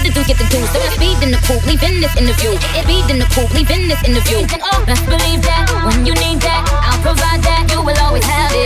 other dudes get the do. So it's speed in the coupe, leaving this interview. It speed in the coupe, leaving this interview. And oh, best believe that when you need that, I'll provide that. You will always have it.